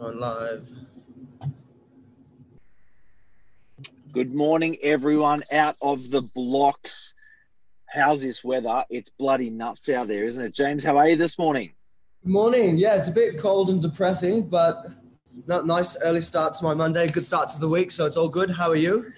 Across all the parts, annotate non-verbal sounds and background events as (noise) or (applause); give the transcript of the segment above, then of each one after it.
On live. Good morning, everyone out of the blocks. How's this weather? It's bloody nuts out there, isn't it? James, how are you this morning? Good Morning. Yeah, it's a bit cold and depressing, but not nice early start to my Monday. Good start to the week, so it's all good. How are you?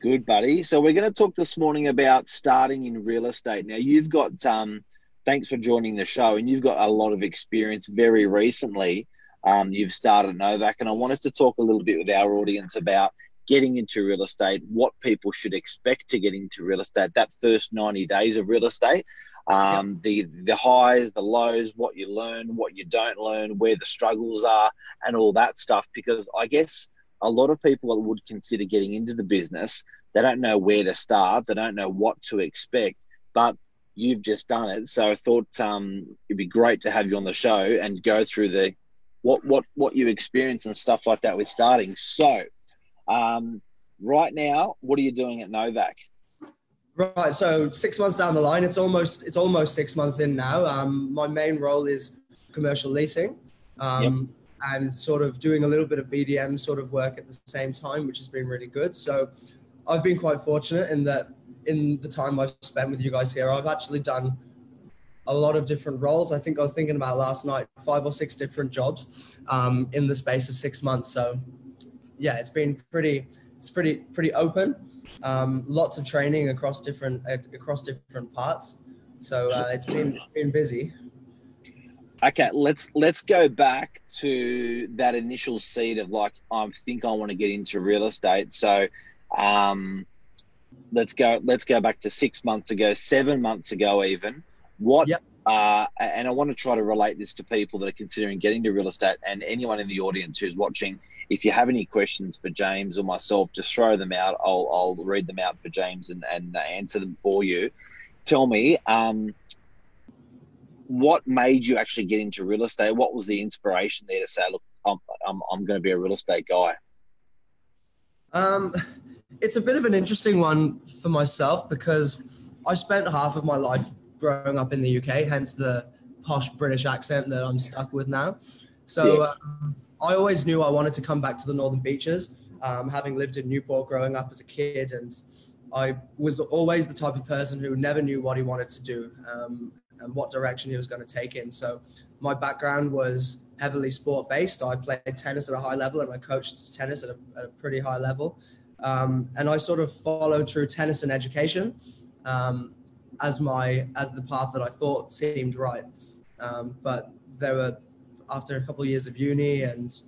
Good, buddy. So we're going to talk this morning about starting in real estate. Now, you've got um, thanks for joining the show, and you've got a lot of experience very recently. Um, you've started Novak, and I wanted to talk a little bit with our audience about getting into real estate, what people should expect to get into real estate, that first 90 days of real estate, um, yep. the the highs, the lows, what you learn, what you don't learn, where the struggles are, and all that stuff. Because I guess a lot of people would consider getting into the business. They don't know where to start. They don't know what to expect. But you've just done it, so I thought um, it'd be great to have you on the show and go through the what what what you experience and stuff like that with starting. So, um, right now, what are you doing at Novak? Right, so six months down the line, it's almost it's almost six months in now. Um, my main role is commercial leasing, um, yep. and sort of doing a little bit of BDM sort of work at the same time, which has been really good. So, I've been quite fortunate in that in the time I've spent with you guys here, I've actually done a lot of different roles. I think I was thinking about last night, five or six different jobs um, in the space of six months. So yeah, it's been pretty, it's pretty, pretty open. Um, lots of training across different, uh, across different parts. So uh, it's been, been busy. Okay, let's let's go back to that initial seed of like I think I want to get into real estate. So, um, let's go let's go back to six months ago, seven months ago, even. What yep. uh, and I want to try to relate this to people that are considering getting to real estate and anyone in the audience who's watching. If you have any questions for James or myself, just throw them out. I'll, I'll read them out for James and, and answer them for you. Tell me, um, what made you actually get into real estate? What was the inspiration there to say, look, I'm, I'm, I'm going to be a real estate guy? Um, it's a bit of an interesting one for myself because I spent half of my life growing up in the UK, hence the posh British accent that I'm stuck with now. So yeah. um, I always knew I wanted to come back to the Northern Beaches, um, having lived in Newport growing up as a kid. And I was always the type of person who never knew what he wanted to do um, and what direction he was going to take in. So my background was heavily sport based. I played tennis at a high level and I coached tennis at a, at a pretty high level. Um, and I sort of followed through tennis and education. Um, as my as the path that I thought seemed right. Um, but there were after a couple of years of uni and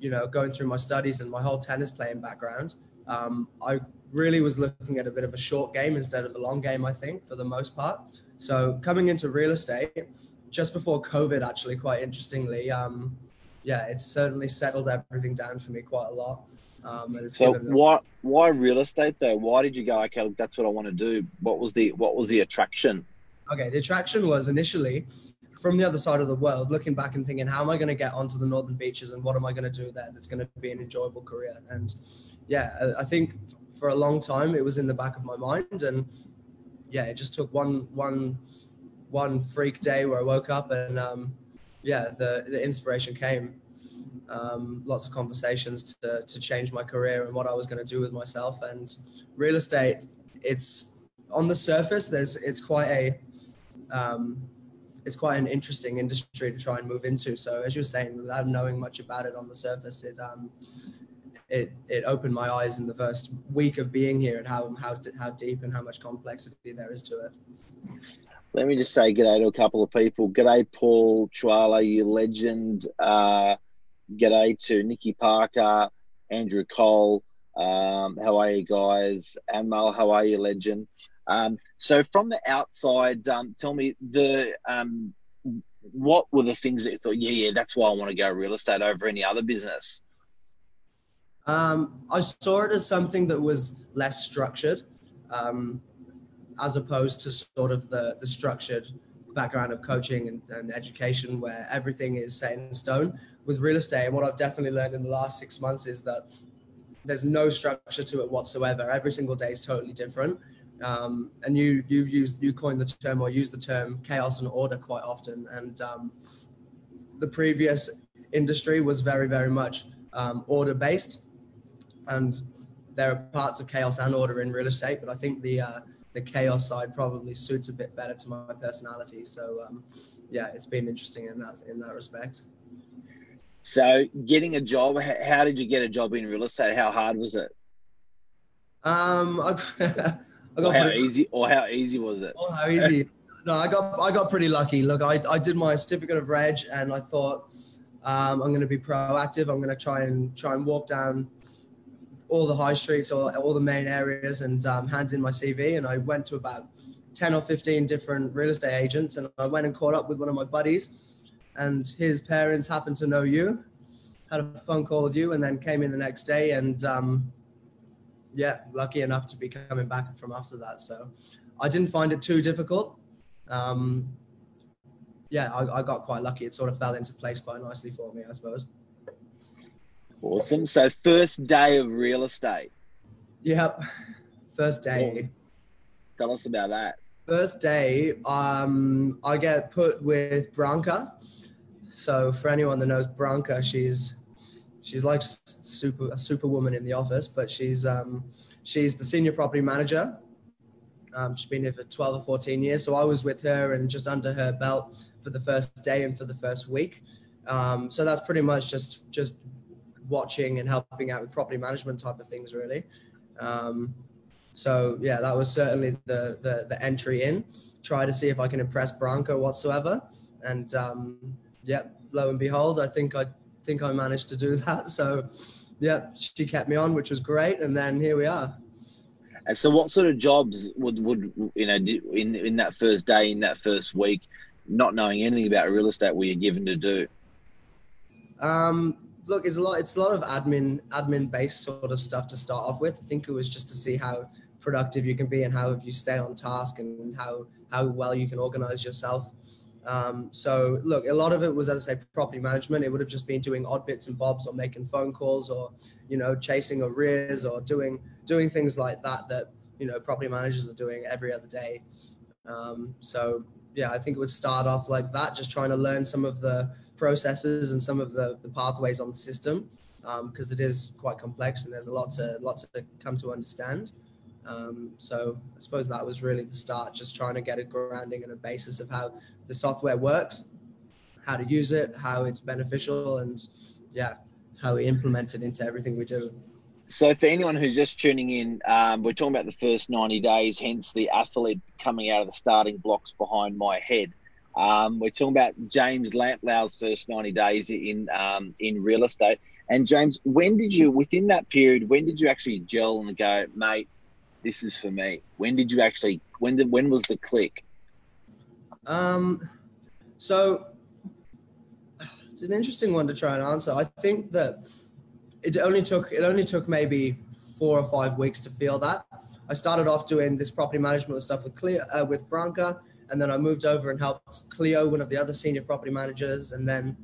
you know going through my studies and my whole tennis playing background, um, I really was looking at a bit of a short game instead of a long game. I think for the most part. So coming into real estate just before COVID, actually, quite interestingly, um, yeah, it's certainly settled everything down for me quite a lot. Um, so why why real estate though? Why did you go? Okay, look, that's what I want to do. What was the what was the attraction? Okay, the attraction was initially from the other side of the world, looking back and thinking, how am I going to get onto the northern beaches and what am I going to do there that's going to be an enjoyable career? And yeah, I think for a long time it was in the back of my mind, and yeah, it just took one one one freak day where I woke up and um, yeah, the the inspiration came um, lots of conversations to, to change my career and what I was going to do with myself. And real estate, it's on the surface, there's it's quite a um, it's quite an interesting industry to try and move into. So as you were saying, without knowing much about it on the surface, it um, it it opened my eyes in the first week of being here and how how how deep and how much complexity there is to it. Let me just say g'day to a couple of people. G'day, Paul Chwala, you legend. Uh, g'day to Nikki Parker, Andrew Cole. Um, how are you guys? Amal, how are you, legend? Um, so from the outside, um, tell me the um, what were the things that you thought, yeah, yeah, that's why I want to go real estate over any other business? Um, I saw it as something that was less structured, um, as opposed to sort of the the structured background of coaching and, and education where everything is set in stone with real estate and what I've definitely learned in the last six months is that there's no structure to it whatsoever. Every single day is totally different. Um, and you you use you coined the term or use the term chaos and order quite often. And um, the previous industry was very, very much um, order based, and there are parts of chaos and order in real estate. But I think the uh, the chaos side probably suits a bit better to my personality. So um, yeah, it's been interesting in that in that respect. So getting a job, how did you get a job in real estate? How hard was it? Um, I, (laughs) I got or how pretty, easy, or how easy was it? Oh, how easy. no, I got I got pretty lucky. Look, I, I did my certificate of reg, and I thought um, I'm going to be proactive. I'm going to try and try and walk down all the high streets or all the main areas and um, hand in my CV. And I went to about 10 or 15 different real estate agents, and I went and caught up with one of my buddies, and his parents happened to know you. Had a phone call with you, and then came in the next day, and um, yeah, lucky enough to be coming back from after that. So I didn't find it too difficult. Um, yeah, I, I got quite lucky. It sort of fell into place quite nicely for me, I suppose. Awesome. So first day of real estate. Yep. First day. Tell us about that. First day, um, I get put with Branka. So for anyone that knows Branka, she's she's like super a superwoman in the office, but she's um, she's the senior property manager. Um, she's been here for 12 or 14 years. So I was with her and just under her belt for the first day and for the first week. Um, so that's pretty much just just watching and helping out with property management type of things, really. Um, so yeah, that was certainly the, the, the entry in. Try to see if I can impress Branka whatsoever, and um, yeah, lo and behold, I think I think I managed to do (laughs) that. So, yeah, she kept me on, which was great. And then here we are. And so, what sort of jobs would would you know in in that first day, in that first week, not knowing anything about real estate, were you given to do? Um, look, it's a lot. It's a lot of admin admin based sort of stuff to start off with. I think it was just to see how productive you can be and how if you stay on task and how how well you can organize yourself. Um, so look, a lot of it was, as I say, property management. It would have just been doing odd bits and bobs, or making phone calls, or you know, chasing arrears, or doing doing things like that that you know property managers are doing every other day. Um, so yeah, I think it would start off like that, just trying to learn some of the processes and some of the, the pathways on the system, because um, it is quite complex and there's a lot to lot to come to understand. Um, so I suppose that was really the start, just trying to get a grounding and a basis of how the software works, how to use it, how it's beneficial, and yeah, how we implement it into everything we do. So, for anyone who's just tuning in, um, we're talking about the first 90 days, hence the athlete coming out of the starting blocks behind my head. Um, we're talking about James Lamplugh's first 90 days in um, in real estate. And James, when did you, within that period, when did you actually gel and go, mate, this is for me? When did you actually, when did, when was the click? Um, so it's an interesting one to try and answer. I think that it only took it only took maybe four or five weeks to feel that. I started off doing this property management stuff with Clear, uh, with Branka, and then I moved over and helped Cleo, one of the other senior property managers, and then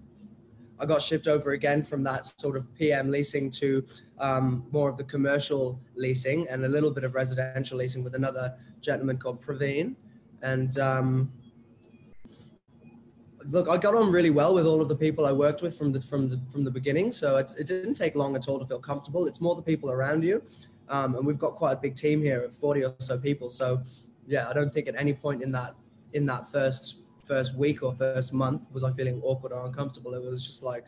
I got shipped over again from that sort of PM leasing to um, more of the commercial leasing and a little bit of residential leasing with another gentleman called Praveen. And um, look, I got on really well with all of the people I worked with from the from the from the beginning. So it, it didn't take long at all to feel comfortable. It's more the people around you, um, and we've got quite a big team here of forty or so people. So yeah, I don't think at any point in that in that first first week or first month was I feeling awkward or uncomfortable. It was just like,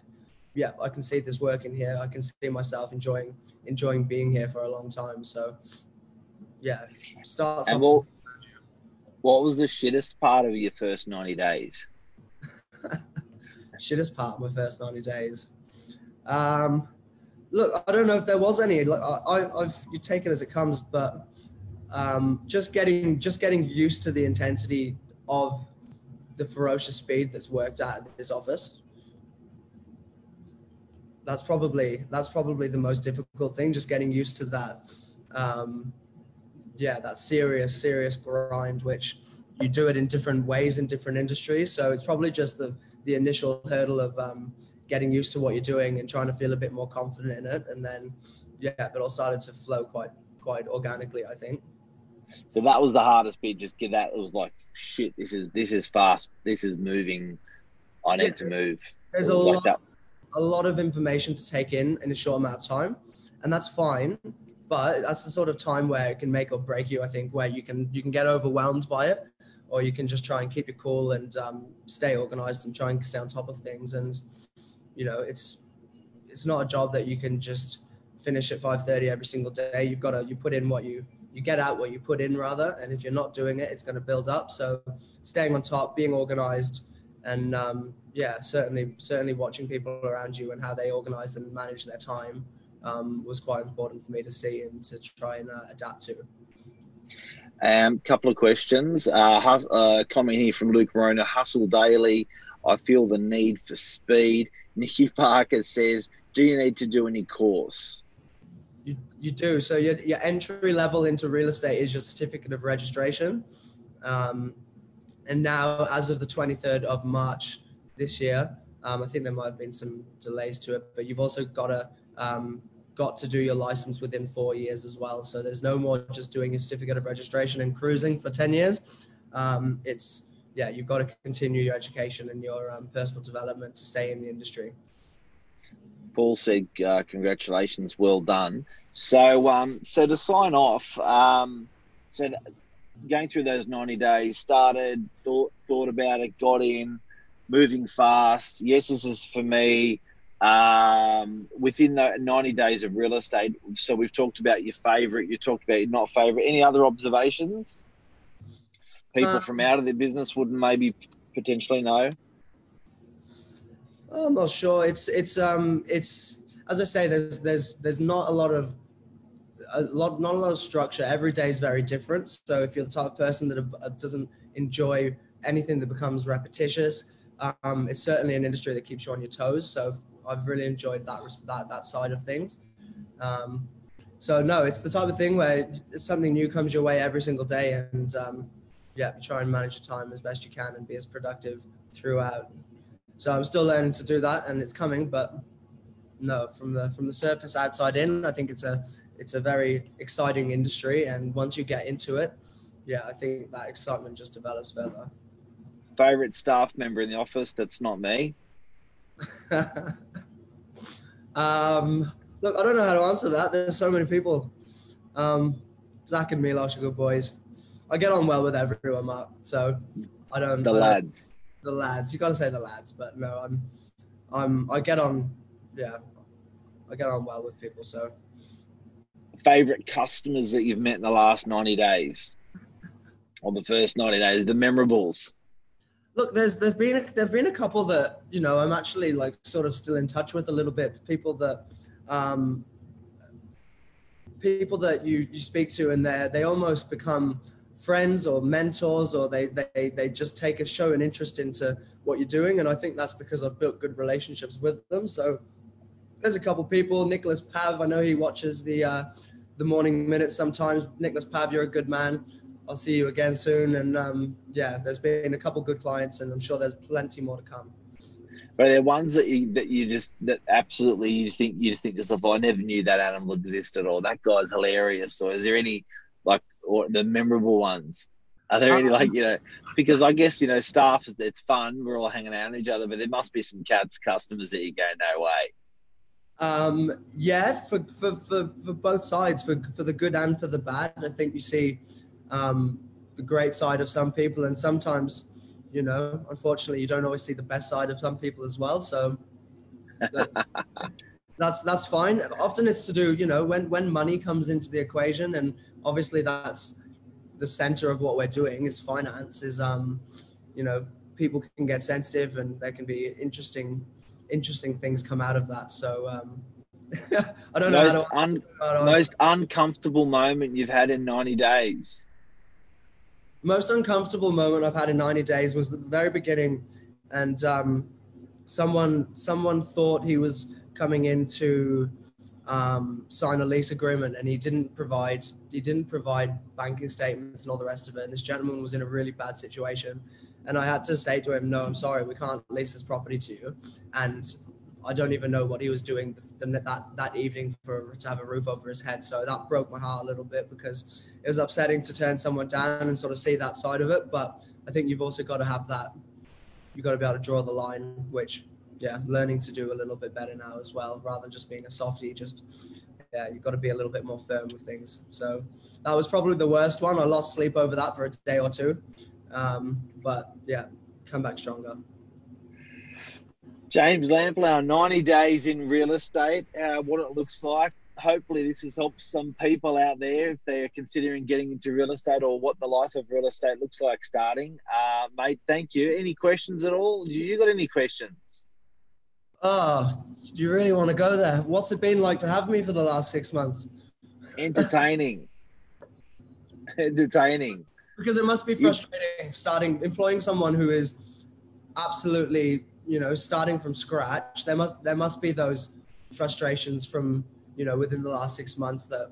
yeah, I can see this working here. I can see myself enjoying enjoying being here for a long time. So yeah, starts. And what, what was the shittest part of your first ninety days? (laughs) shittest part of my first 90 days. Um, look, I don't know if there was any. Like I, I've you take it as it comes, but um, just getting just getting used to the intensity of the ferocious speed that's worked at this office. That's probably that's probably the most difficult thing. Just getting used to that. Um, yeah, that serious serious grind, which you do it in different ways in different industries. So it's probably just the the initial hurdle of um, getting used to what you're doing and trying to feel a bit more confident in it, and then yeah, it all started to flow quite quite organically, I think. So that was the hardest bit. Just get that. It was like shit. This is this is fast. This is moving. I need yeah, to move. There's a lot. Like a lot of information to take in in a short amount of time, and that's fine. But that's the sort of time where it can make or break you. I think where you can you can get overwhelmed by it, or you can just try and keep it cool and um, stay organized and try and stay on top of things. And you know, it's it's not a job that you can just finish at 5:30 every single day. You've got to you put in what you you get out what you put in rather. And if you're not doing it, it's going to build up. So staying on top, being organized, and um, yeah, certainly certainly watching people around you and how they organize and manage their time um, was quite important for me to see and to try and uh, adapt to. Um, couple of questions. Uh, uh, comment here from Luke Rona. Hustle daily. I feel the need for speed. (laughs) Nikki Parker says, "Do you need to do any course?" You, you do. So your, your entry level into real estate is your certificate of registration. Um, and now, as of the 23rd of March this year, um, I think there might have been some delays to it, but you've also got to um, got to do your license within four years as well. So there's no more just doing a certificate of registration and cruising for 10 years. Um, it's, yeah, you've got to continue your education and your um, personal development to stay in the industry. Paul said, uh, "Congratulations, well done." So, um, so to sign off, um, so going through those ninety days, started, thought, thought about it, got in, moving fast. Yes, this is for me um, within the 90 days of real estate. So we've talked about your favorite, you talked about your not favorite. Any other observations? People um, from out of the business wouldn't maybe potentially know. I'm not sure. It's it's um it's as I say. There's there's there's not a lot of a lot not a lot of structure. Every day is very different. So if you're the type of person that uh, doesn't enjoy anything that becomes repetitious, um, it's certainly an industry that keeps you on your toes. So I've really enjoyed that that that side of things. Um, so no, it's the type of thing where something new comes your way every single day, and um, yeah, you try and manage your time as best you can and be as productive throughout. So I'm still learning to do that, and it's coming. But no, from the from the surface outside in, I think it's a it's a very exciting industry, and once you get into it, yeah, I think that excitement just develops further. Favorite staff member in the office that's not me. (laughs) um, look, I don't know how to answer that. There's so many people. Um, Zach and Milos are good boys. I get on well with everyone, Mark. So I don't. The I don't, lads. The lads. You got to say the lads, but no, I'm. I'm. I get on. Yeah, I get on well with people. So. Favorite customers that you've met in the last ninety days, or the first ninety days, the memorables. Look, there's there've been a, there've been a couple that you know I'm actually like sort of still in touch with a little bit. People that, um, people that you you speak to and they they almost become friends or mentors or they they they just take a show an interest into what you're doing and I think that's because I've built good relationships with them. So there's a couple people. Nicholas Pav, I know he watches the uh, the morning minutes sometimes. Nicholas Pav, you're a good man. I'll see you again soon. And um, yeah, there's been a couple good clients, and I'm sure there's plenty more to come. But there ones that you that you just that absolutely you think you just think yourself, oh, I never knew that animal existed, or that guy's hilarious, or is there any or the memorable ones? Are there any like you know? Because I guess you know, staff is it's fun. We're all hanging out on each other, but there must be some cats customers that you go, no way. Um, yeah, for, for, for, for both sides, for, for the good and for the bad. I think you see um, the great side of some people, and sometimes, you know, unfortunately, you don't always see the best side of some people as well. So (laughs) that's that's fine. Often it's to do, you know, when when money comes into the equation, and obviously that's the center of what we're doing is finance. Is um, you know, people can get sensitive, and there can be interesting interesting things come out of that. So. Um, (laughs) I don't know. Most, un- most uncomfortable moment you've had in 90 days most uncomfortable moment I've had in 90 days was the very beginning, and um, someone someone thought he was coming in to um, sign a lease agreement, and he didn't provide he didn't provide banking statements and all the rest of it. And this gentleman was in a really bad situation, and I had to say to him, "No, I'm sorry, we can't lease this property to you." And I don't even know what he was doing that that evening for to have a roof over his head. So that broke my heart a little bit because it was upsetting to turn someone down and sort of see that side of it. But I think you've also got to have that. You've got to be able to draw the line, which yeah, learning to do a little bit better now as well, rather than just being a softie. Just yeah, you've got to be a little bit more firm with things. So that was probably the worst one. I lost sleep over that for a day or two, um, but yeah, come back stronger. James Lamplugh, 90 days in real estate, uh, what it looks like. Hopefully, this has helped some people out there if they're considering getting into real estate or what the life of real estate looks like starting. Uh, mate, thank you. Any questions at all? You got any questions? Oh, do you really want to go there? What's it been like to have me for the last six months? Entertaining. (laughs) Entertaining. Because it must be frustrating starting employing someone who is absolutely, you know, starting from scratch. There must there must be those frustrations from, you know, within the last six months that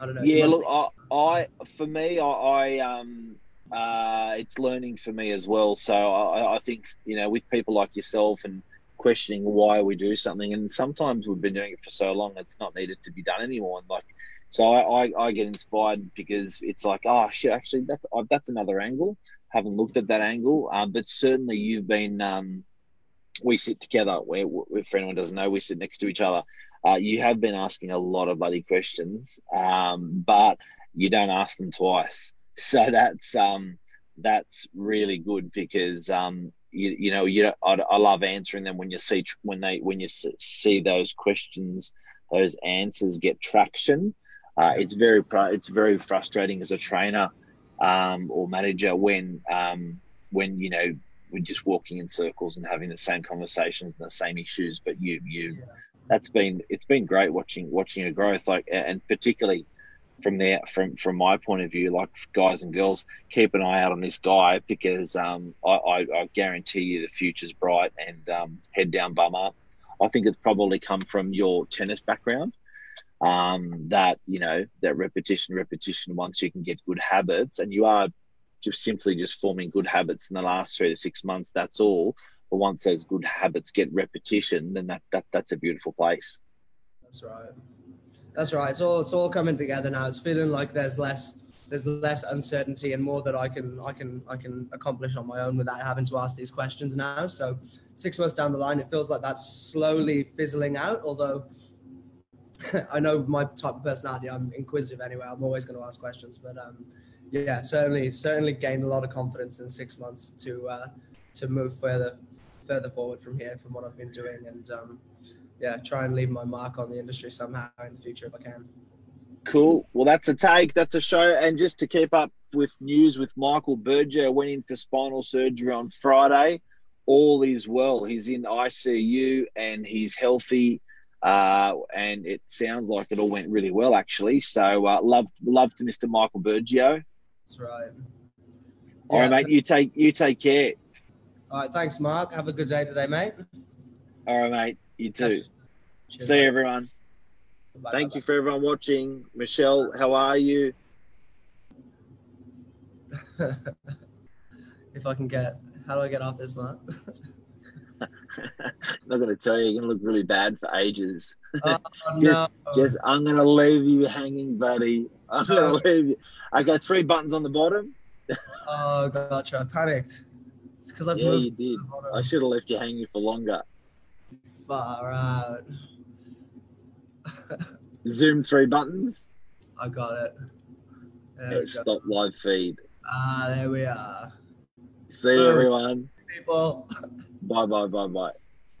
I don't know. Yeah, look, I, I for me, I, I um uh, it's learning for me as well. So I, I think you know, with people like yourself and questioning why we do something. And sometimes we've been doing it for so long, it's not needed to be done anymore. And like, so I, I, I get inspired because it's like, oh shit, actually that's uh, that's another angle. Haven't looked at that angle, um, but certainly you've been. Um, we sit together. Where, if anyone doesn't know, we sit next to each other. Uh, you have been asking a lot of bloody questions, um, but you don't ask them twice. (laughs) So that's um, that's really good because um, you, you know you I, I love answering them when you see when they when you see those questions those answers get traction uh, it's very it's very frustrating as a trainer um, or manager when um, when you know we're just walking in circles and having the same conversations and the same issues but you you yeah. that's been it's been great watching watching a growth like and particularly from there from from my point of view like guys and girls keep an eye out on this guy because um, I, I, I, guarantee you the future's bright and um, head down bum up. I think it's probably come from your tennis background um, that you know that repetition repetition once you can get good habits and you are just simply just forming good habits in the last three to six months that's all. But once those good habits get repetition then that, that that's a beautiful place. That's right that's right. It's all it's all coming together now. It's feeling like there's less there's less uncertainty and more that I can I can I can accomplish on my own without having to ask these questions now. So six months down the line, it feels like that's slowly fizzling out. Although (laughs) I know my type of personality, I'm inquisitive anyway. I'm always going to ask questions, but um, yeah, certainly certainly gained a lot of confidence in six months to uh, to move further further forward from here from what I've been doing and. Um, yeah, try and leave my mark on the industry somehow in the future if I can. Cool. Well, that's a take. That's a show. And just to keep up with news with Michael Berger, went into spinal surgery on Friday. All is well. He's in ICU and he's healthy. Uh, and it sounds like it all went really well, actually. So, uh, love, love to Mr. Michael Bergio. That's right. All yeah. right, mate. You take, you take care. All right. Thanks, Mark. Have a good day today, mate. All right, mate. You too. Cheers, See you, everyone. Bye, Thank bye, you bye. for everyone watching. Michelle, how are you? (laughs) if I can get, how do I get off this? I'm (laughs) not going to tell you. You're going to look really bad for ages. Oh, (laughs) just, no. just, I'm going to leave you hanging, buddy. I'm going to leave you. I got three buttons on the bottom. oh, gotcha. I panicked. It's because I've yeah, moved. you did. I should have left you hanging for longer far out. (laughs) Zoom three buttons. I got it. There stop live feed. Ah, there we are. See you, everyone. People. Bye, bye, bye, bye.